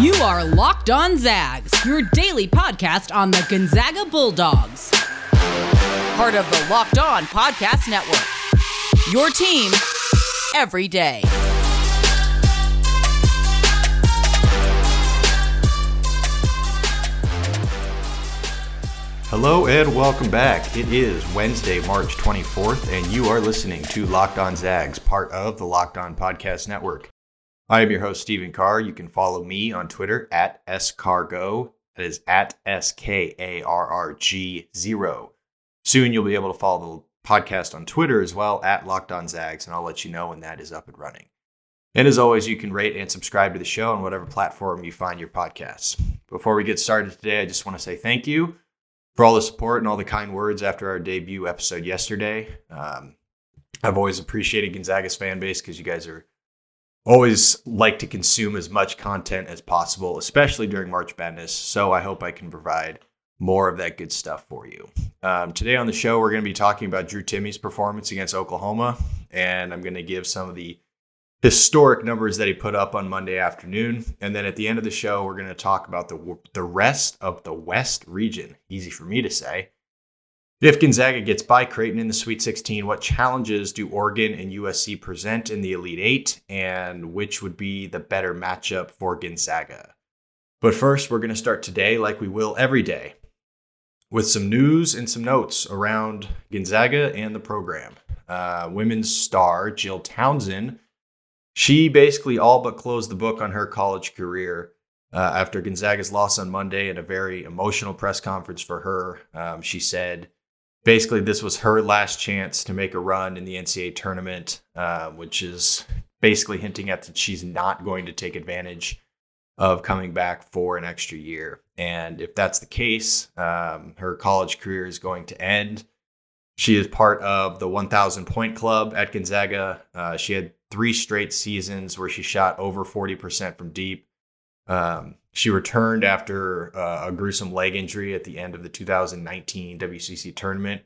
You are Locked On Zags, your daily podcast on the Gonzaga Bulldogs. Part of the Locked On Podcast Network. Your team every day. Hello and welcome back. It is Wednesday, March 24th, and you are listening to Locked On Zags, part of the Locked On Podcast Network. I am your host, Stephen Carr. You can follow me on Twitter at scargo. That is at S K A R R G zero. Soon you'll be able to follow the podcast on Twitter as well at Locked On Zags, and I'll let you know when that is up and running. And as always, you can rate and subscribe to the show on whatever platform you find your podcasts. Before we get started today, I just want to say thank you for all the support and all the kind words after our debut episode yesterday. Um, I've always appreciated Gonzaga's fan base because you guys are always like to consume as much content as possible, especially during March Madness. So I hope I can provide more of that good stuff for you. Um, today on the show, we're going to be talking about Drew Timme's performance against Oklahoma, and I'm going to give some of the historic numbers that he put up on Monday afternoon. And then at the end of the show, we're going to talk about the the rest of the West region. Easy for me to say. If Gonzaga gets by Creighton in the Sweet 16, what challenges do Oregon and USC present in the Elite Eight, and which would be the better matchup for Gonzaga? But first, we're going to start today, like we will every day, with some news and some notes around Gonzaga and the program. Uh, women's star Jill Townsend, she basically all but closed the book on her college career. Uh, after Gonzaga's loss on Monday at a very emotional press conference for her, um, she said, basically this was her last chance to make a run in the NCAA tournament, uh, which is basically hinting at that she's not going to take advantage of coming back for an extra year. And if that's the case, um, her college career is going to end. She is part of the 1,000 point club at Gonzaga. Uh, she had three straight seasons where she shot over 40% from deep. Um, she returned after uh, a gruesome leg injury at the end of the 2019 WCC tournament.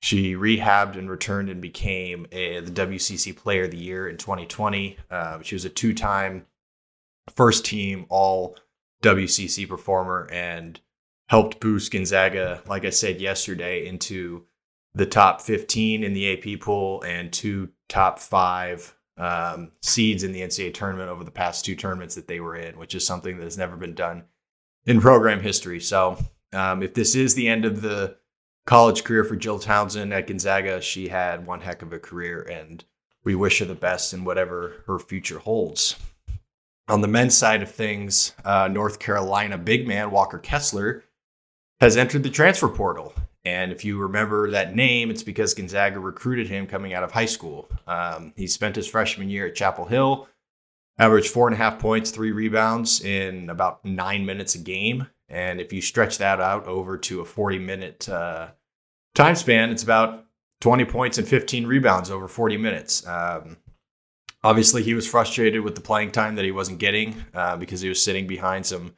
She rehabbed and returned and became a, the WCC Player of the Year in 2020. Uh, she was a two time first team All WCC performer and helped boost Gonzaga, like I said yesterday, into the top 15 in the AP pool and two top five um, seeds in the NCAA tournament over the past two tournaments that they were in, which is something that has never been done in program history. So, um, if this is the end of the college career for Jill Townsend at Gonzaga, she had one heck of a career, and we wish her the best in whatever her future holds. On the men's side of things, uh, North Carolina big man Walker Kessler has entered the transfer portal. And if you remember that name, it's because Gonzaga recruited him coming out of high school. Um, he spent his freshman year at Chapel Hill, averaged four and a half points, three rebounds in about nine minutes a game. And if you stretch that out over to a 40 minute uh, time span, it's about 20 points and 15 rebounds over 40 minutes. Um, obviously, he was frustrated with the playing time that he wasn't getting uh, because he was sitting behind some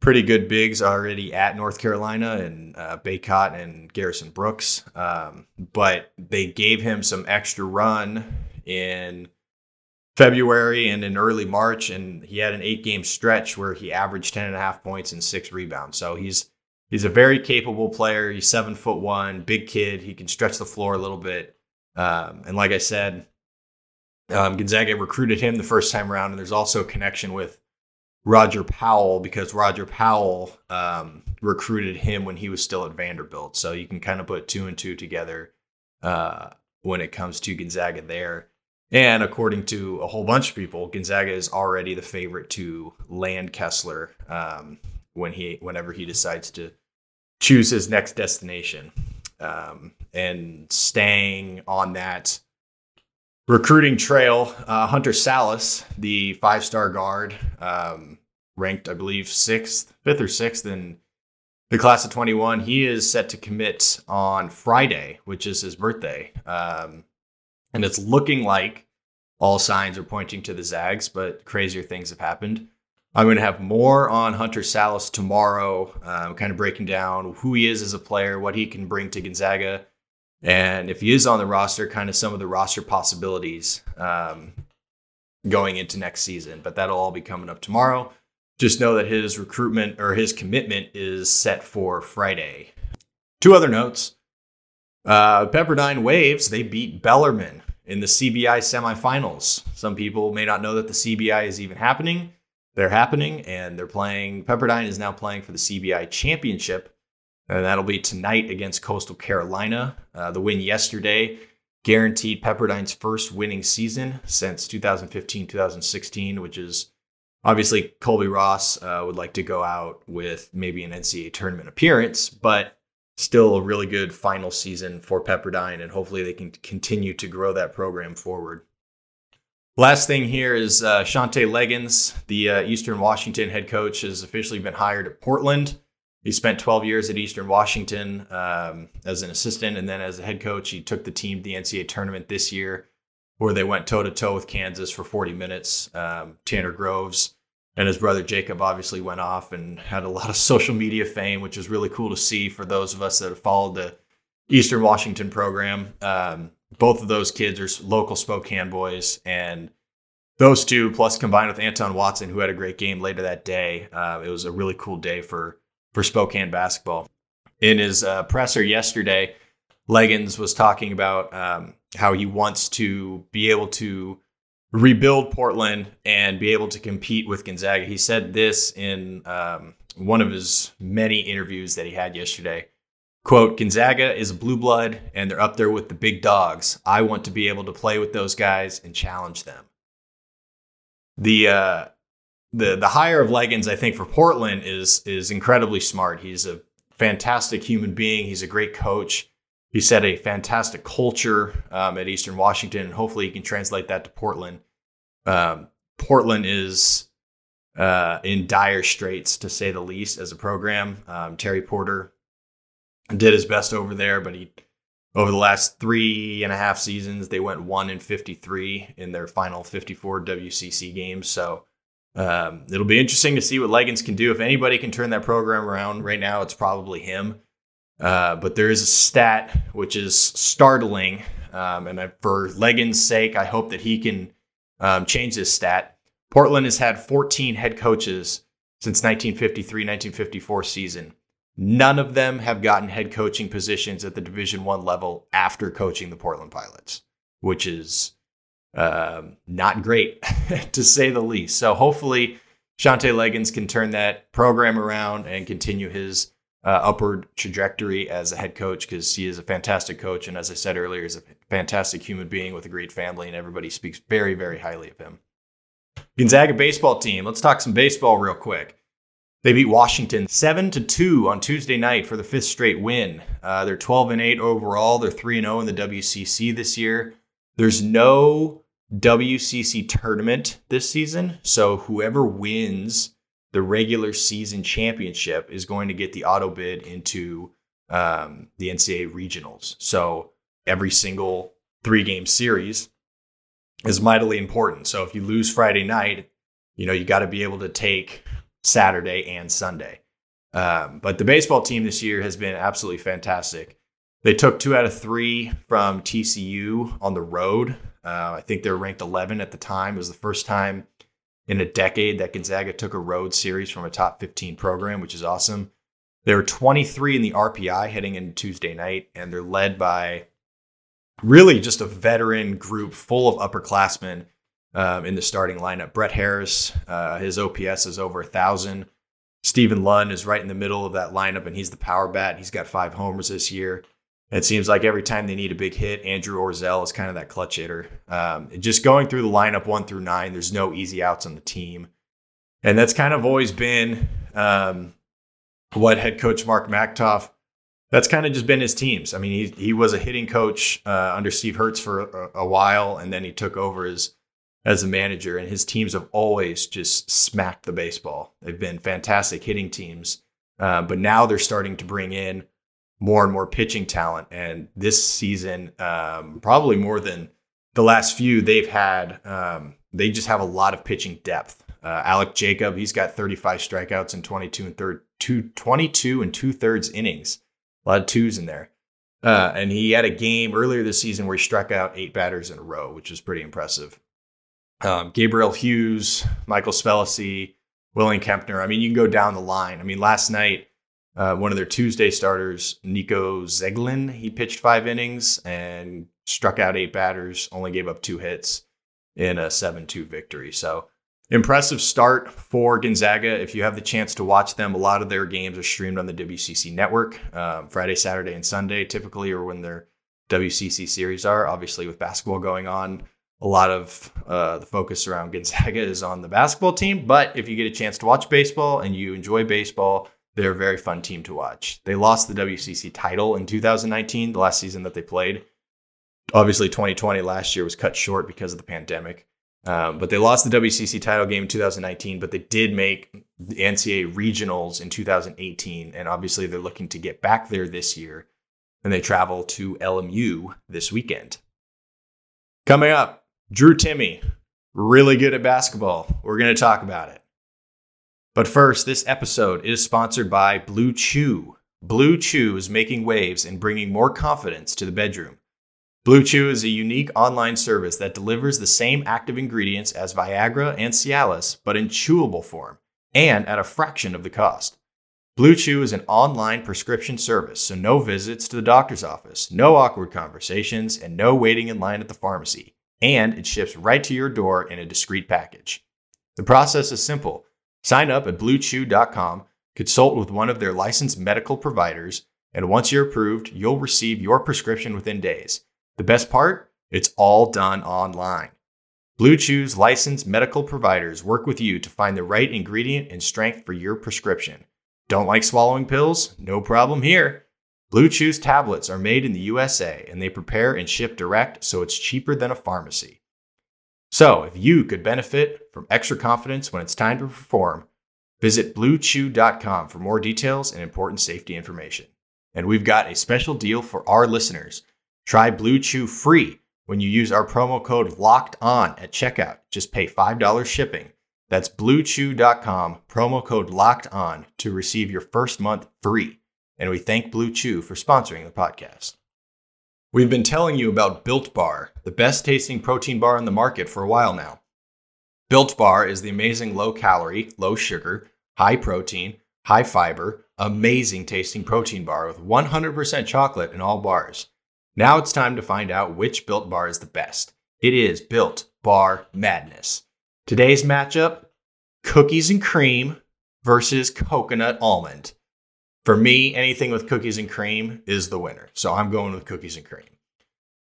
pretty good bigs already at North Carolina and uh, Bacot and Garrison Brooks. Um, but they gave him some extra run in February and in early March, and he had an eight game stretch where he averaged 10 and a half points and six rebounds. So he's he's a very capable player. He's seven foot one, big kid. He can stretch the floor a little bit. Um, and like I said, um, Gonzaga recruited him the first time around, and there's also a connection with Roger Powell because Roger Powell um, recruited him when he was still at Vanderbilt. So you can kind of put two and two together uh, when it comes to Gonzaga there. And according to a whole bunch of people, Gonzaga is already the favorite to land Kessler um, when he whenever he decides to choose his next destination. Um, and staying on that recruiting trail, uh, Hunter Sallis, the five star guard, um, ranked, I believe, sixth, fifth or sixth in the class of 21. He is set to commit on Friday, which is his birthday. Um, and it's looking like all signs are pointing to the Zags, but crazier things have happened. I'm going to have more on Hunter Sallis tomorrow, um, kind of breaking down who he is as a player, what he can bring to Gonzaga, and if he is on the roster, kind of some of the roster possibilities um, going into next season. But that'll all be coming up tomorrow. just know that his recruitment or his commitment is set for Friday. Two other notes. Uh, Pepperdine Waves, they beat Bellarmine in the CBI semifinals. Some people may not know that the CBI is even happening. They're happening, and they're playing. Pepperdine is now playing for the CBI championship, and that'll be tonight against Coastal Carolina. Uh, the win yesterday guaranteed Pepperdine's first winning season since 2015 2016, which is obviously Colby Ross uh, would like to go out with maybe an NCAA tournament appearance, but still a really good final season for Pepperdine, and hopefully they can continue to grow that program forward. Last thing here is uh, Shantay Legans, the uh, Eastern Washington head coach, has officially been hired at Portland. He spent 12 years at Eastern Washington um, as an assistant, and then as a head coach, he took the team to the NCAA tournament this year, where they went toe to toe with Kansas for 40 minutes. Um, Tanner Groves and his brother Jacob obviously went off and had a lot of social media fame, which is really cool to see for those of us that have followed the Eastern Washington program. Um, both of those kids are local Spokane boys, and those two, plus combined with Anton Watson, who had a great game later that day, uh, it was a really cool day for for Spokane basketball. In his uh, presser yesterday, Legans was talking about um, how he wants to be able to rebuild Portland and be able to compete with Gonzaga. He said this in um, one of his many interviews that he had yesterday. Quote, Gonzaga is a blue blood and they're up there with the big dogs. I want to be able to play with those guys and challenge them. The uh, the the hire of Legans, I think, for Portland is is incredibly smart. He's a fantastic human being. He's a great coach. He set a fantastic culture um, at Eastern Washington, and hopefully he can translate that to Portland. Um, Portland is uh, in dire straits, to say the least, as a program. Um, Terry Porter did his best over there, but he over the last three and a half seasons they went one in 53 in their final 54 WCC games. So um, it'll be interesting to see what Legans can do. If anybody can turn that program around right now, it's probably him. Uh, but there is a stat which is startling. Um, and I, for Legans' sake, I hope that he can um, change this stat. Portland has had 14 head coaches since 1953 1954 season. None of them have gotten head coaching positions at the Division One level after coaching the Portland Pilots, which is um, not great to say the least. So hopefully, Shantay Legans can turn that program around and continue his uh, upward trajectory as a head coach because he is a fantastic coach. And as I said earlier, is a fantastic human being with a great family, and everybody speaks very, very highly of him. Gonzaga baseball team. Let's talk some baseball real quick. They beat Washington seven to two on Tuesday night for the fifth straight win. Uh, they're twelve and eight overall. They're three and zero oh in the WCC this year. There's no WCC tournament this season, so whoever wins the regular season championship is going to get the auto bid into um, the NCAA regionals. So every single three game series is mightily important. So if you lose Friday night, you know, you got to be able to take Saturday and Sunday. Um, but the baseball team this year has been absolutely fantastic. They took two out of three from TCU on the road. Uh, I think they're ranked 11 at the time. It was the first time in a decade that Gonzaga took a road series from a top 15 program, which is awesome. They were 23 in the RPI heading into Tuesday night, and they're led by really just a veteran group full of upperclassmen um, in the starting lineup. Brett Harris, uh, his OPS is over a thousand. Stephen Lund is right in the middle of that lineup, and he's the power bat. He's got five homers this year. It seems like every time they need a big hit, Andrew Orzel is kind of that clutch hitter. Um, just going through the lineup one through nine, there's no easy outs on the team. And that's kind of always been um, what head coach Mark Machtolf, that's kind of just been his teams. I mean, he, he was a hitting coach uh, under Steve Hertz for a, a, while, and then he took over as, as a manager, and his teams have always just smacked the baseball. They've been fantastic hitting teams. Uh, but now they're starting to bring in more and more pitching talent. And this season, um, probably more than the last few they've had, um, they just have a lot of pitching depth. Uh, Alec Jacob, he's got 35 strikeouts in 22 and third, two, 22 and two thirds innings. A lot of twos in there. Uh, and he had a game earlier this season where he struck out eight batters in a row, which was pretty impressive. Um, Gabriel Hughes, Michael Spellacy, William Kempner. I mean, you can go down the line. I mean, last night, uh, one of their Tuesday starters, Nico Zeglin, he pitched five innings and struck out eight batters, only gave up two hits in a 7 2 victory. So, impressive start for Gonzaga. If you have the chance to watch them, a lot of their games are streamed on the WCC network um, Friday, Saturday, and Sunday, typically, or when their WCC series are. Obviously, with basketball going on, a lot of uh, the focus around Gonzaga is on the basketball team. But if you get a chance to watch baseball and you enjoy baseball, they're a very fun team to watch. They lost the WCC title in 2019, the last season that they played. Obviously, 2020 last year was cut short because of the pandemic. Um, but they lost the WCC title game in 2019, but they did make the NCAA regionals in 2018. And obviously, they're looking to get back there this year. And they travel to LMU this weekend. Coming up, Drew Timme, really good at basketball. We're going to talk about it. But first, this episode is sponsored by Blue Chew. Blue Chew is making waves and bringing more confidence to the bedroom. Blue Chew is a unique online service that delivers the same active ingredients as Viagra and Cialis, but in chewable form and at a fraction of the cost. Blue Chew is an online prescription service, so no visits to the doctor's office, no awkward conversations, and no waiting in line at the pharmacy. And it ships right to your door in a discreet package. The process is simple. Sign up at bluechew.com, consult with one of their licensed medical providers, and once you're approved, you'll receive your prescription within days. The best part? It's all done online. Blue Chew's licensed medical providers work with you to find the right ingredient and strength for your prescription. Don't like swallowing pills? No problem here. Blue Chew's tablets are made in the USA and they prepare and ship direct, so it's cheaper than a pharmacy. So, if you could benefit from extra confidence when it's time to perform, visit bluechew.com for more details and important safety information. And we've got a special deal for our listeners. Try Blue Chew free when you use our promo code LOCKED ON at checkout. Just pay $5 shipping. That's bluechew.com, promo code LOCKED ON to receive your first month free. And we thank Blue Chew for sponsoring the podcast. We've been telling you about Built Bar, the best tasting protein bar on the market for a while now. Built Bar is the amazing low calorie, low sugar, high protein, high fiber, amazing tasting protein bar with 100% chocolate in all bars. Now it's time to find out which Built Bar is the best. It is Built Bar Madness. Today's matchup cookies and cream versus coconut almond. For me, anything with cookies and cream is the winner. So I'm going with cookies and cream.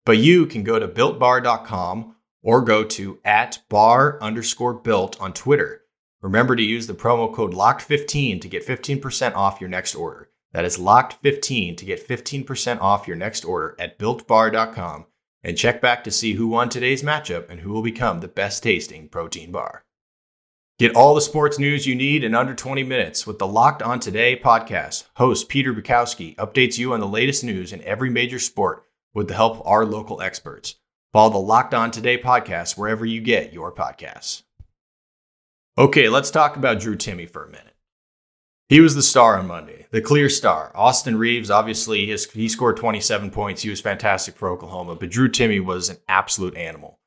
But you can go to builtbar.com or go to at bar underscore built on Twitter. Remember to use the promo code LOCKED15 to get 15% off your next order. That is LOCKED15 to get 15% off your next order at builtbar.com and check back to see who won today's matchup and who will become the best tasting protein bar. Get all the sports news you need in under 20 minutes with the Locked On Today podcast. Host Peter Bukowski updates you on the latest news in every major sport with the help of our local experts. Follow the Locked On Today podcast wherever you get your podcasts. Okay, let's talk about Drew Timme for a minute. He was the star on Monday, the clear star. Austin Reaves, obviously, his, he scored 27 points. He was fantastic for Oklahoma, but Drew Timme was an absolute animal.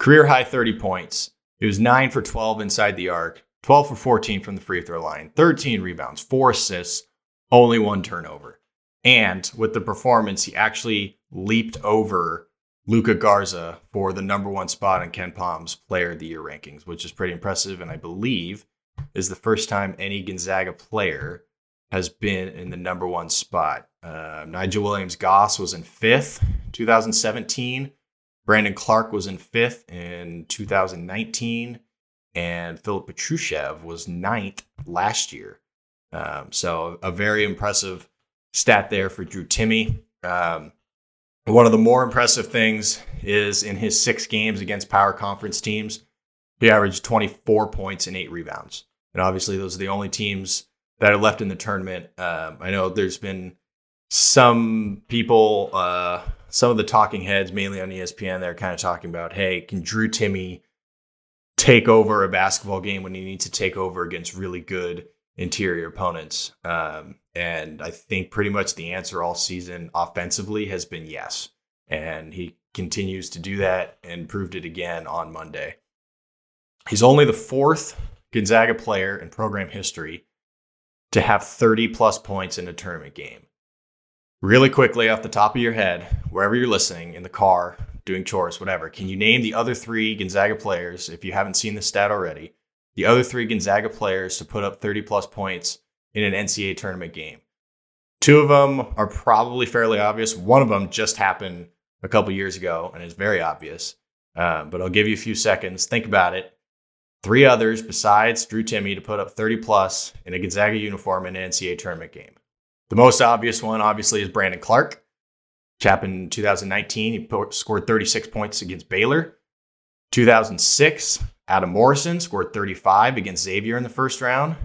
Career high 30 points. He was 9 for 12 inside the arc, 12 for 14 from the free throw line, 13 rebounds, 4 assists, only one turnover. And with the performance, he actually leaped over Luka Garza for the number one spot in KenPom's Player of the Year rankings, which is pretty impressive. And I believe is the first time any Gonzaga player has been in the number one spot. Uh, Nigel Williams Goss was in fifth, 2017. Brandon Clarke was in fifth in 2019, and Filip Petrusev was ninth last year. Um, so a very impressive stat there for Drew Timme. Um, one of the more impressive things is in his six games against power conference teams, he averaged 24 points and eight rebounds. And obviously, those are the only teams that are left in the tournament. Um, I know there's been some people uh, some of the talking heads, mainly on ESPN, they're kind of talking about, hey, can Drew Timme take over a basketball game when he needs to take over against really good interior opponents? Um, and I think pretty much the answer all season offensively has been yes. And he continues to do that and proved it again on Monday. He's only the fourth Gonzaga player in program history to have 30 plus points in a tournament game. Really quickly, off the top of your head, wherever you're listening, in the car, doing chores, whatever, can you name the other three Gonzaga players, if you haven't seen the stat already, the other three Gonzaga players to put up 30 plus points in an NCAA tournament game? Two of them are probably fairly obvious. One of them just happened a couple years ago and is very obvious. Uh, but I'll give you a few seconds. Think about it. Three others besides Drew Timme to put up 30 plus in a Gonzaga uniform in an NCAA tournament game. The most obvious one, obviously, is Brandon Clarke. Chap in 2019, he scored 36 points against Baylor. 2006, Adam Morrison scored 35 against Xavier in the first round.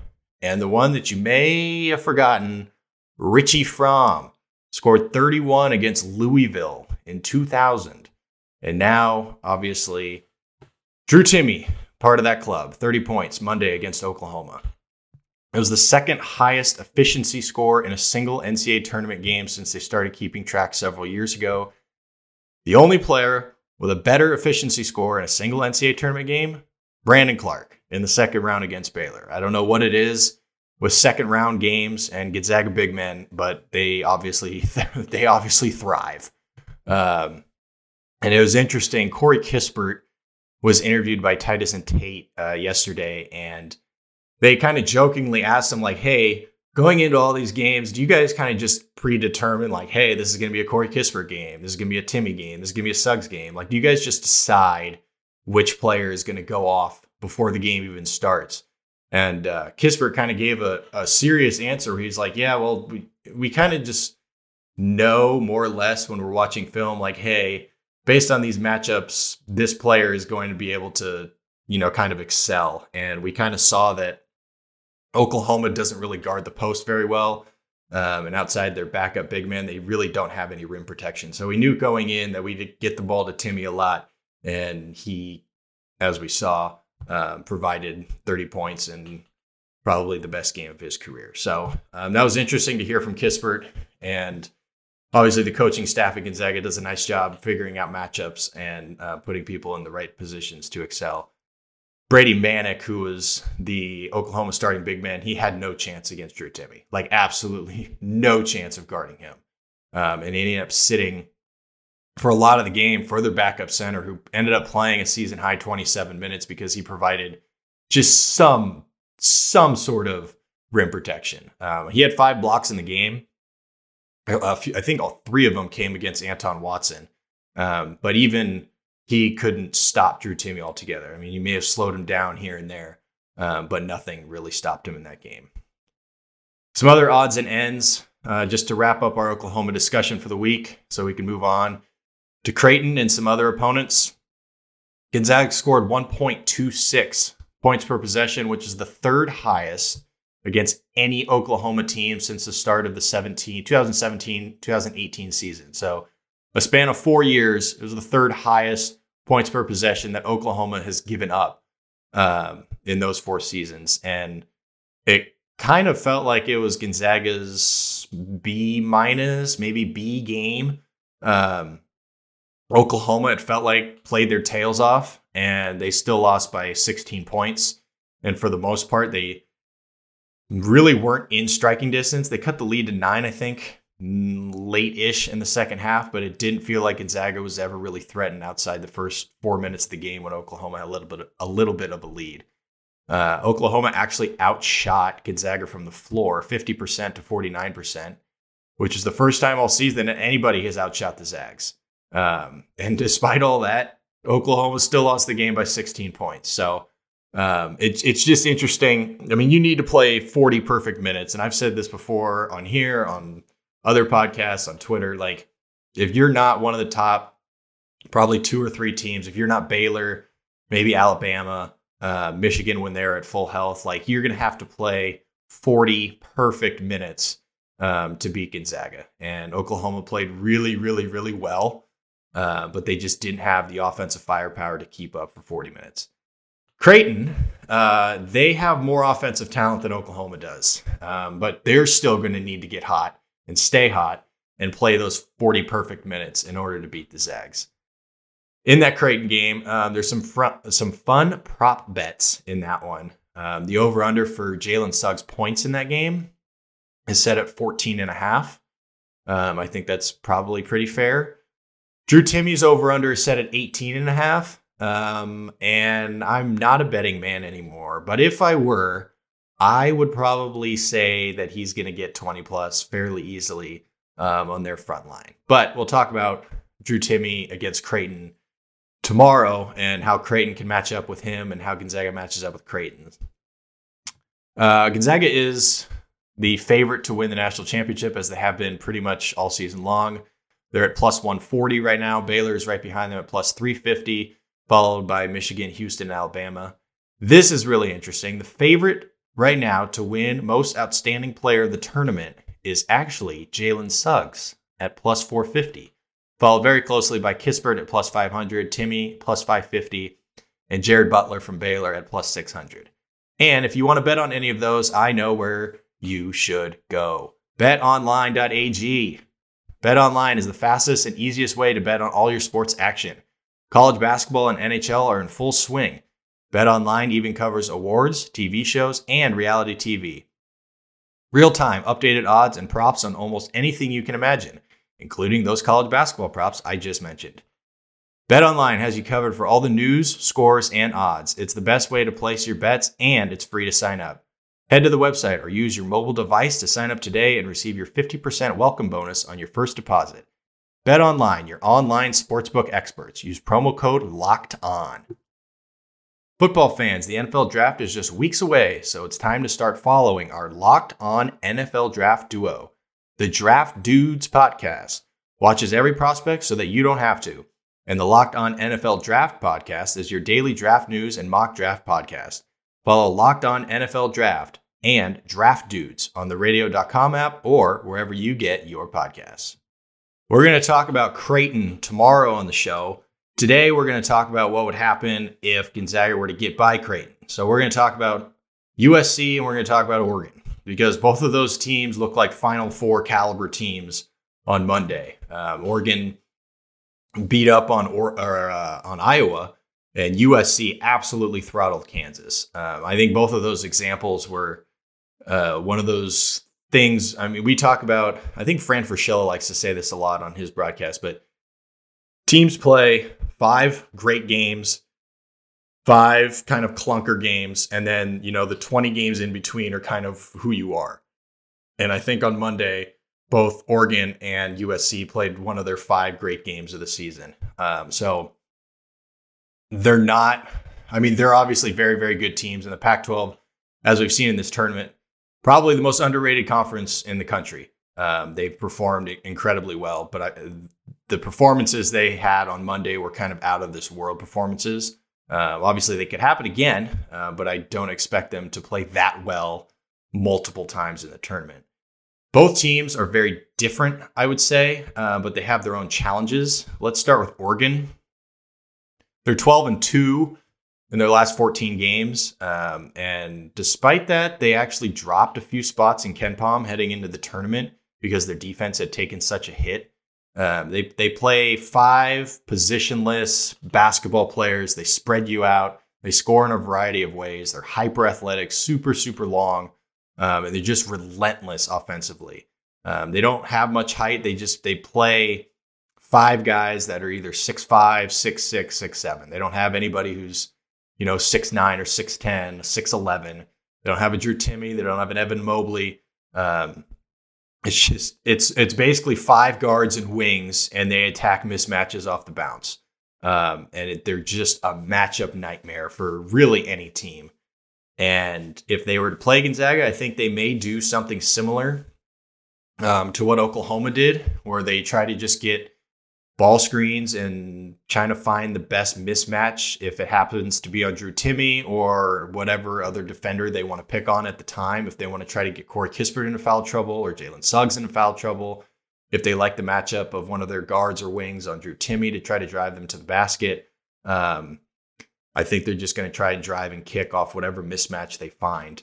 And the one that you may have forgotten, Richie Frahm scored 31 against Louisville in 2000. And now, obviously, Drew Timme, part of that club, 30 points Monday against Oklahoma. It was the second highest efficiency score in a single NCAA tournament game since they started keeping track several years ago. The only player with a better efficiency score in a single NCAA tournament game, Brandon Clarke, in the second round against Baylor. I don't know what it is with second round games and Gonzaga big men, but they obviously they obviously thrive. Um, and it was interesting. Corey Kispert was interviewed by Titus and Tate uh, yesterday, and they kind of jokingly asked him like, "Hey, going into all these games, do you guys kind of just predetermine like, hey, this is going to be a Corey Kispert game, this is going to be a Timme game, this is going to be a Suggs game? Like, do you guys just decide which player is going to go off before the game even starts?" And uh, Kispert kind of gave a, a serious answer. He's like, "Yeah, well, we we kind of just know more or less when we're watching film, like, hey." Based on these matchups, this player is going to be able to, you know, kind of excel. And we kind of saw that Oklahoma doesn't really guard the post very well. Um, and outside their backup big man, they really don't have any rim protection. So we knew going in that we'd get the ball to Timme a lot. And he, as we saw, um, provided 30 points and probably the best game of his career. So um, that was interesting to hear from Kispert. And obviously, the coaching staff at Gonzaga does a nice job figuring out matchups and uh, putting people in the right positions to excel. Brady Manek, who was the Oklahoma starting big man, he had no chance against Drew Timme. Like absolutely no chance of guarding him. Um, and he ended up sitting for a lot of the game for their backup center, who ended up playing a season high 27 minutes because he provided just some some sort of rim protection. Um, he had five blocks in the game. Few, I think all three of them came against Anton Watson. Um, but even he couldn't stop Drew Timme altogether. I mean, you may have slowed him down here and there, um, but nothing really stopped him in that game. Some other odds and ends, uh, just to wrap up our Oklahoma discussion for the week, so we can move on to Creighton and some other opponents. Gonzaga scored 1.26 points per possession, which is the third highest against any Oklahoma team since the start of the 17, 2017 2018 season. So, a span of four years, it was the third highest points per possession that Oklahoma has given up um, in those four seasons. And it kind of felt like it was Gonzaga's B minus, maybe B game. Um, Oklahoma, it felt like played their tails off and they still lost by 16 points. And for the most part, they really weren't in striking distance. They cut the lead to nine, I think, late ish in the second half, but it didn't feel like Gonzaga was ever really threatened outside the first four minutes of the game when Oklahoma had a little bit, a little bit of a lead. Uh, Oklahoma actually outshot Gonzaga from the floor 50% to 49%, which is the first time all season that anybody has outshot the Zags. Um, and despite all that, Oklahoma still lost the game by 16 points. So um, it's just interesting. I mean, you need to play 40 perfect minutes, and I've said this before on here, on other podcasts on Twitter. Like, if you're not one of the top, probably two or three teams, if you're not Baylor, maybe Alabama, uh, Michigan when they're at full health, like you're going to have to play 40 perfect minutes um, to beat Gonzaga. And Oklahoma played really, really, really well, uh, but they just didn't have the offensive firepower to keep up for 40 minutes. Creighton, uh, they have more offensive talent than Oklahoma does, um, but they're still going to need to get hot and stay hot and play those 40 perfect minutes in order to beat the Zags. In that Creighton game, um, there's some some fun prop bets in that one. Um, the over under for Jalen Suggs points in that game is set at 14 and a half. Um, I think that's probably pretty fair. Drew Timme's over under is set at 18 and a half. Um, and I'm not a betting man anymore, but if I were, I would probably say that he's going to get 20 plus fairly easily um, on their front line. But we'll talk about Drew Timme against Creighton tomorrow and how Creighton can match up with him and how Gonzaga matches up with Creighton. Uh, Gonzaga is the favorite to win the national championship as they have been pretty much all season long. They're at plus 140 right now. Baylor is right behind them at plus 350, followed by Michigan, Houston, and Alabama. This is really interesting. The favorite right now to win most outstanding player of the tournament is actually Jalen Suggs at plus 450, followed very closely by Kispert at plus 500, Timme plus 550, and Jared Butler from Baylor at plus 600. And if you want to bet on any of those, I know where you should go. BetOnline.ag. BetOnline is the fastest and easiest way to bet on all your sports action. College basketball and NHL are in full swing. BetOnline even covers awards, TV shows, and reality TV. Real time, updated odds and props on almost anything you can imagine, including those college basketball props I just mentioned. BetOnline has you covered for all the news, scores, and odds. It's the best way to place your bets, and it's free to sign up. Head to the website or use your mobile device to sign up today and receive your 50% welcome bonus on your first deposit. Bet online, your online sportsbook experts. Use promo code LOCKED ON. Football fans, the NFL draft is just weeks away, so it's time to start following our Locked On NFL Draft duo, the Draft Dudes podcast. Watches every prospect so that you don't have to. And the Locked On NFL Draft podcast is your daily draft news and mock draft podcast. Follow Locked On NFL Draft and Draft Dudes on the radio.com app or wherever you get your podcasts. We're going to talk about Creighton tomorrow on the show. Today, we're going to talk about what would happen if Gonzaga were to get by Creighton. So, we're going to talk about USC and we're going to talk about Oregon because both of those teams look like Final Four caliber teams on Monday. Um, Oregon beat up on or, or uh, on Iowa, and USC absolutely throttled Kansas. Um, I think both of those examples were uh, one of those things. I mean, we talk about. I think Fran Fraschilla likes to say this a lot on his broadcast, but teams play five great games, five kind of clunker games, and then you know the twenty games in between are kind of who you are. And I think on Monday, both Oregon and USC played one of their five great games of the season. Um, so they're not. I mean, they're obviously very, very good teams in the Pac-12, as we've seen in this tournament probably the most underrated conference in the country. Um, they've performed incredibly well, but I, the performances they had on Monday were kind of out of this world performances. Uh, obviously, they could happen again, uh, but I don't expect them to play that well multiple times in the tournament. Both teams are very different, I would say, uh, but they have their own challenges. Let's start with Oregon. They're 12 and 2 in their last 14 games. Um, and despite that, they actually dropped a few spots in KenPom heading into the tournament because their defense had taken such a hit. Um, they, they play five positionless basketball players. They spread you out. They score in a variety of ways. They're hyper athletic, super, super long, um, and they're just relentless offensively. Um, they don't have much height. They just they play five guys that are either six five, six six, six seven. They don't have anybody who's you know, six nine or six ten, six eleven. They don't have a Drew Timme. They don't have an Evan Mobley. Um, it's just it's it's basically five guards and wings, and they attack mismatches off the bounce. Um, and it, they're just a matchup nightmare for really any team. And if they were to play Gonzaga, I think they may do something similar um, to what Oklahoma did, where they try to just get ball screens and trying to find the best mismatch if it happens to be on Drew Timme or whatever other defender they want to pick on at the time. If they want to try to get Corey Kispert into foul trouble or Jalen Suggs into foul trouble, if they like the matchup of one of their guards or wings on Drew Timme to try to drive them to the basket. Um, I think they're just going to try and drive and kick off whatever mismatch they find.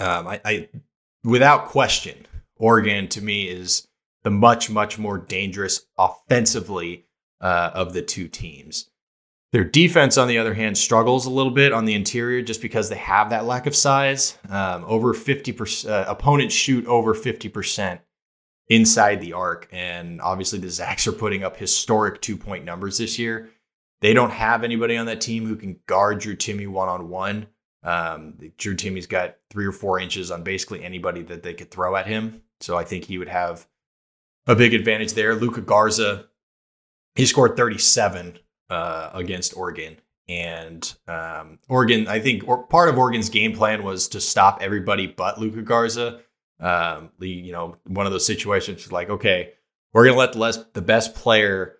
Um, I, I, without question, Oregon to me is the much, much more dangerous offensively uh, of the two teams. Their defense, on the other hand, struggles a little bit on the interior just because they have that lack of size. Um, over 50%, uh, opponents shoot over 50% inside the arc. And obviously, the Zags are putting up historic two point numbers this year. They don't have anybody on that team who can guard Drew Timme one on one. Drew Timme's got three or four inches on basically anybody that they could throw at him. So I think he would have a big advantage there. Luka Garza, he scored 37 uh, against Oregon. And um, Oregon, I think or, part of Oregon's game plan was to stop everybody but Luka Garza. Um, you know, one of those situations like, okay, we're going to let the, less, the best player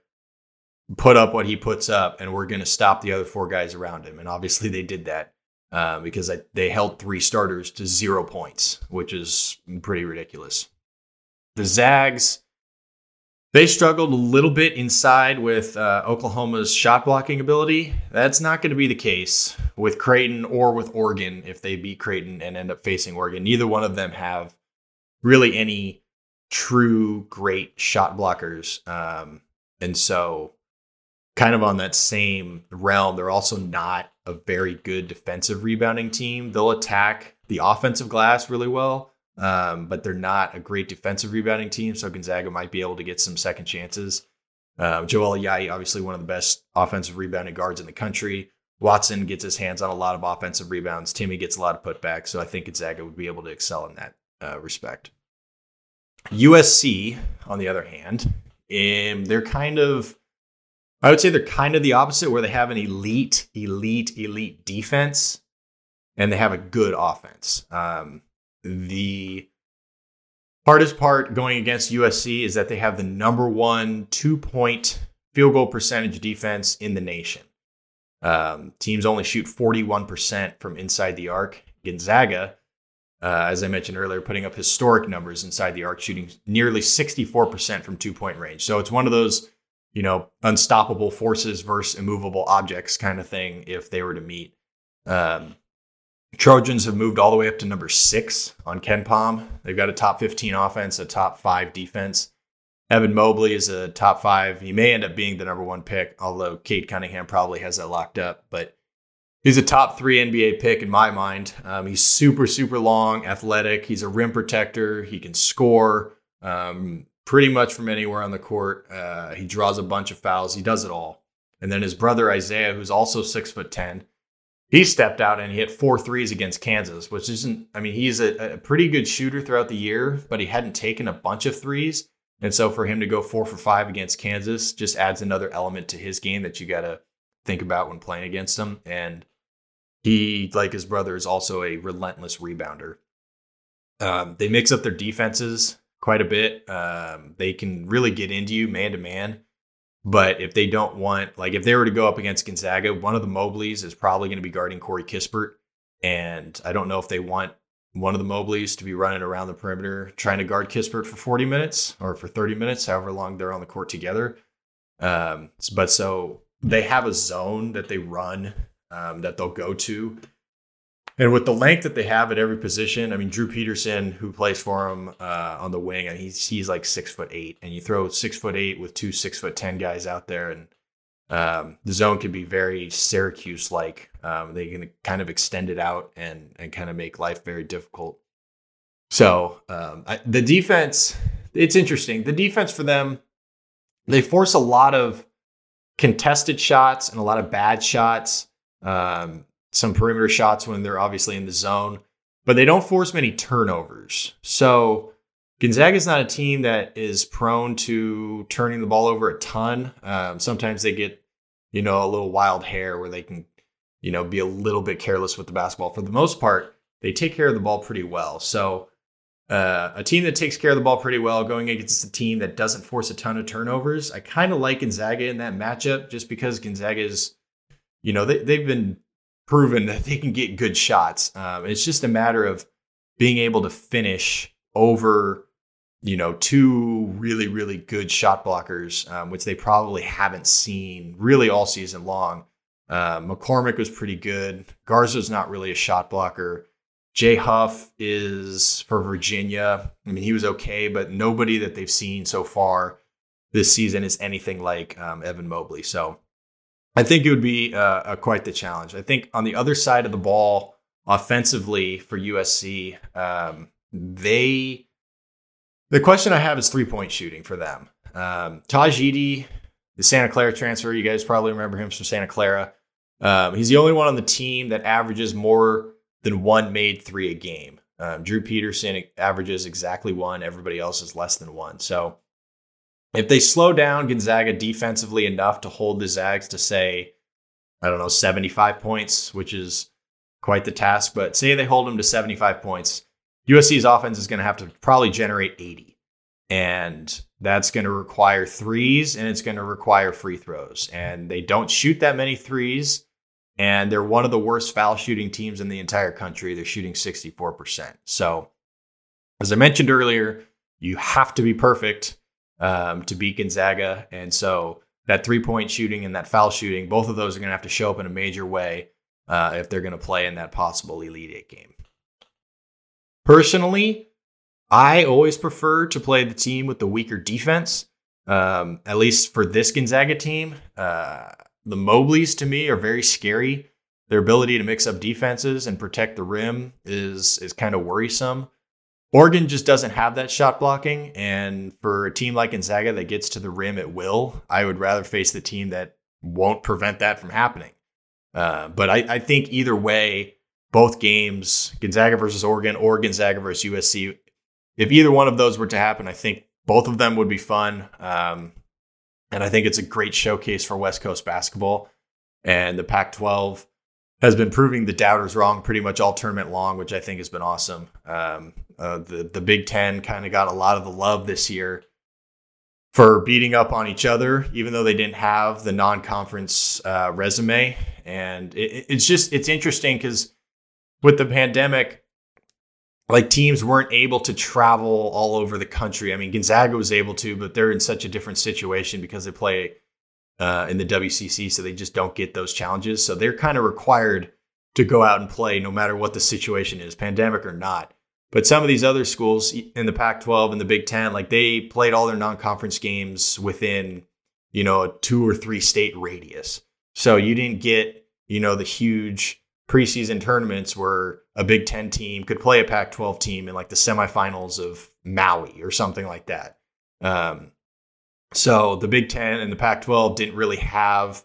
put up what he puts up, and we're going to stop the other four guys around him. And obviously, they did that uh, because I, they held three starters to zero points, which is pretty ridiculous. The Zags, they struggled a little bit inside with uh, Oklahoma's shot blocking ability. That's not going to be the case with Creighton or with Oregon if they beat Creighton and end up facing Oregon. Neither one of them have really any true great shot blockers. Um, and so, kind of on that same realm, they're also not a very good defensive rebounding team. They'll attack the offensive glass really well, um, but they're not a great defensive rebounding team. So Gonzaga might be able to get some second chances. Uh, Joel Ayayi, obviously one of the best offensive rebounding guards in the country. Watson gets his hands on a lot of offensive rebounds. Timme gets a lot of putbacks. So I think Gonzaga would be able to excel in that uh, respect. USC, on the other hand, um, they're kind of, I would say they're kind of the opposite, where they have an elite, elite, elite defense, and they have a good offense. Um, the hardest part going against USC is that they have the number one two point field goal percentage defense in the nation. Um, teams only shoot 41% from inside the arc. Gonzaga, uh, as I mentioned earlier, putting up historic numbers inside the arc, shooting nearly 64% from two point range. So it's one of those, you know, unstoppable forces versus immovable objects kind of thing if they were to meet. Um, Trojans have moved all the way up to number six on KenPom. They've got a top 15 offense, a top five defense. Evan Mobley is a top five. He may end up being the number one pick, although Cade Cunningham probably has that locked up. But he's a top three NBA pick in my mind. Um, he's super, super long, athletic. He's a rim protector. He can score um, pretty much from anywhere on the court. Uh, he draws a bunch of fouls. He does it all. And then his brother Isaiah, who's also six foot ten he stepped out and he hit four threes against Kansas, which isn't, I mean, he's a, a, pretty good shooter throughout the year, but he hadn't taken a bunch of threes. And so for him to go four for five against Kansas just adds another element to his game that you got to think about when playing against him. And he, like his brother, is also a relentless rebounder. Um, they mix up their defenses quite a bit. Um, they can really get into you man to man. But if they don't want, like, if they were to go up against Gonzaga, one of the Mobleys is probably going to be guarding Corey Kispert. And I don't know if they want one of the Mobleys to be running around the perimeter trying to guard Kispert for 40 minutes or for 30 minutes, however long they're on the court together. Um, but so they have a zone that they run um, that they'll go to and with the length that they have at every position, I mean, Drew Peterson, who plays for him uh, on the wing, and he's he's like six foot eight, and you throw six foot eight with two six foot ten guys out there, and um, the zone can be very Syracuse like. Um, they can kind of extend it out and and kind of make life very difficult. So um, I, the defense, it's interesting. The defense for them, they force a lot of contested shots and a lot of bad shots. Um, some perimeter shots when they're obviously in the zone, but they don't force many turnovers. So Gonzaga is not a team that is prone to turning the ball over a ton. Um, sometimes they get, you know, a little wild hair where they can, you know, be a little bit careless with the basketball. For the most part, they take care of the ball pretty well. So uh, a team that takes care of the ball pretty well going against a team that doesn't force a ton of turnovers. I kind of like Gonzaga in that matchup just because Gonzaga is, you know, they, they've been proven that they can get good shots. Um, it's just a matter of being able to finish over, you know, two really, really good shot blockers, um, which they probably haven't seen really all season long. Uh, McCormack was pretty good. Garza's not really a shot blocker. Jay Huff is for Virginia. I mean, he was okay, but nobody that they've seen so far this season is anything like um, Evan Mobley. So I think it would be uh, quite the challenge. I think on the other side of the ball, offensively for USC, um, they the question I have is three point shooting for them. Um, Eaddy, the Santa Clara transfer, you guys probably remember him from Santa Clara. Um, he's the only one on the team that averages more than one made three a game. Um, Drew Peterson averages exactly one. Everybody else is less than one. So if they slow down Gonzaga defensively enough to hold the Zags to say, I don't know, 75 points, which is quite the task, but say they hold them to 75 points, USC's offense is going to have to probably generate 80. And that's going to require threes and it's going to require free throws. And they don't shoot that many threes. And they're one of the worst foul shooting teams in the entire country. They're shooting 64%. So, as I mentioned earlier, you have to be perfect um, to beat Gonzaga. And so, that three point shooting and that foul shooting, both of those are going to have to show up in a major way uh, if they're going to play in that possible Elite Eight game. Personally, I always prefer to play the team with the weaker defense. Um, at least for this Gonzaga team, uh, the Mobleys to me are very scary. Their ability to mix up defenses and protect the rim is is kind of worrisome. Oregon just doesn't have that shot blocking, and for a team like Gonzaga that gets to the rim at will, I would rather face the team that won't prevent that from happening. Uh, but I, I think either way, both games, Gonzaga versus Oregon or Gonzaga versus USC, if either one of those were to happen, I think both of them would be fun. Um, and I think it's a great showcase for West Coast basketball. And the Pac 12 has been proving the doubters wrong pretty much all tournament long, which I think has been awesome. Um, uh, the, the Big Ten kind of got a lot of the love this year for beating up on each other, even though they didn't have the non conference uh, resume. And it, it's just, it's interesting because with the pandemic, like teams weren't able to travel all over the country. I mean, Gonzaga was able to, but they're in such a different situation because they play uh, in the WCC, so they just don't get those challenges. So they're kind of required to go out and play no matter what the situation is, pandemic or not. But some of these other schools in the Pac-12 and the Big Ten, like they played all their non-conference games within, you know, a two or three state radius. So you didn't get, you know, the huge preseason tournaments where a Big Ten team could play a Pac 12 team in like the semifinals of Maui or something like that. Um, so the Big Ten and the Pac 12 didn't really have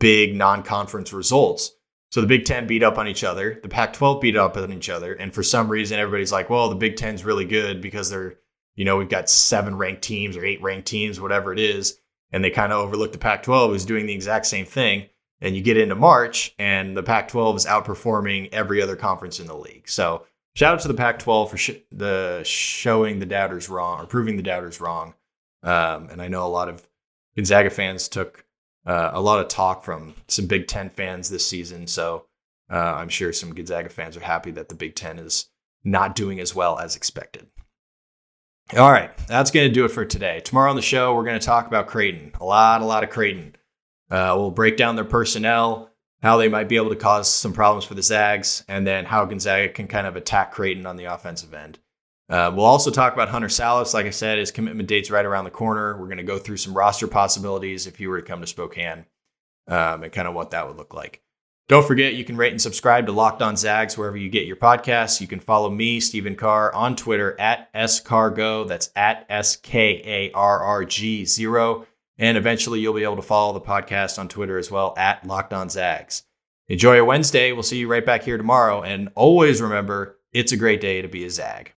big non conference results. So the Big Ten beat up on each other, the Pac 12 beat up on each other. And for some reason, everybody's like, well, the Big Ten's really good because they're, you know, we've got seven ranked teams or eight ranked teams, whatever it is. And they kind of overlooked the Pac 12 who's doing the exact same thing and you get into March, and the Pac 12 is outperforming every other conference in the league. So, shout out to the Pac 12 for sh- the showing the doubters wrong or proving the doubters wrong. Um, and I know a lot of Gonzaga fans took uh, a lot of talk from some Big Ten fans this season. So, uh, I'm sure some Gonzaga fans are happy that the Big Ten is not doing as well as expected. All right, that's going to do it for today. Tomorrow on the show, we're going to talk about Creighton. A lot, a lot of Creighton. Uh, we'll break down their personnel, how they might be able to cause some problems for the Zags, and then how Gonzaga can kind of attack Creighton on the offensive end. Uh, we'll also talk about Hunter Sallis. Like I said, his commitment date's right around the corner. We're going to go through some roster possibilities if he were to come to Spokane um, and kind of what that would look like. Don't forget, you can rate and subscribe to Locked On Zags wherever you get your podcasts. You can follow me, Stephen Carr, on Twitter at scargo. That's at S K A R R G zero. And eventually you'll be able to follow the podcast on Twitter as well at Locked On Zags. Enjoy your Wednesday. We'll see you right back here tomorrow. And always remember, it's a great day to be a Zag.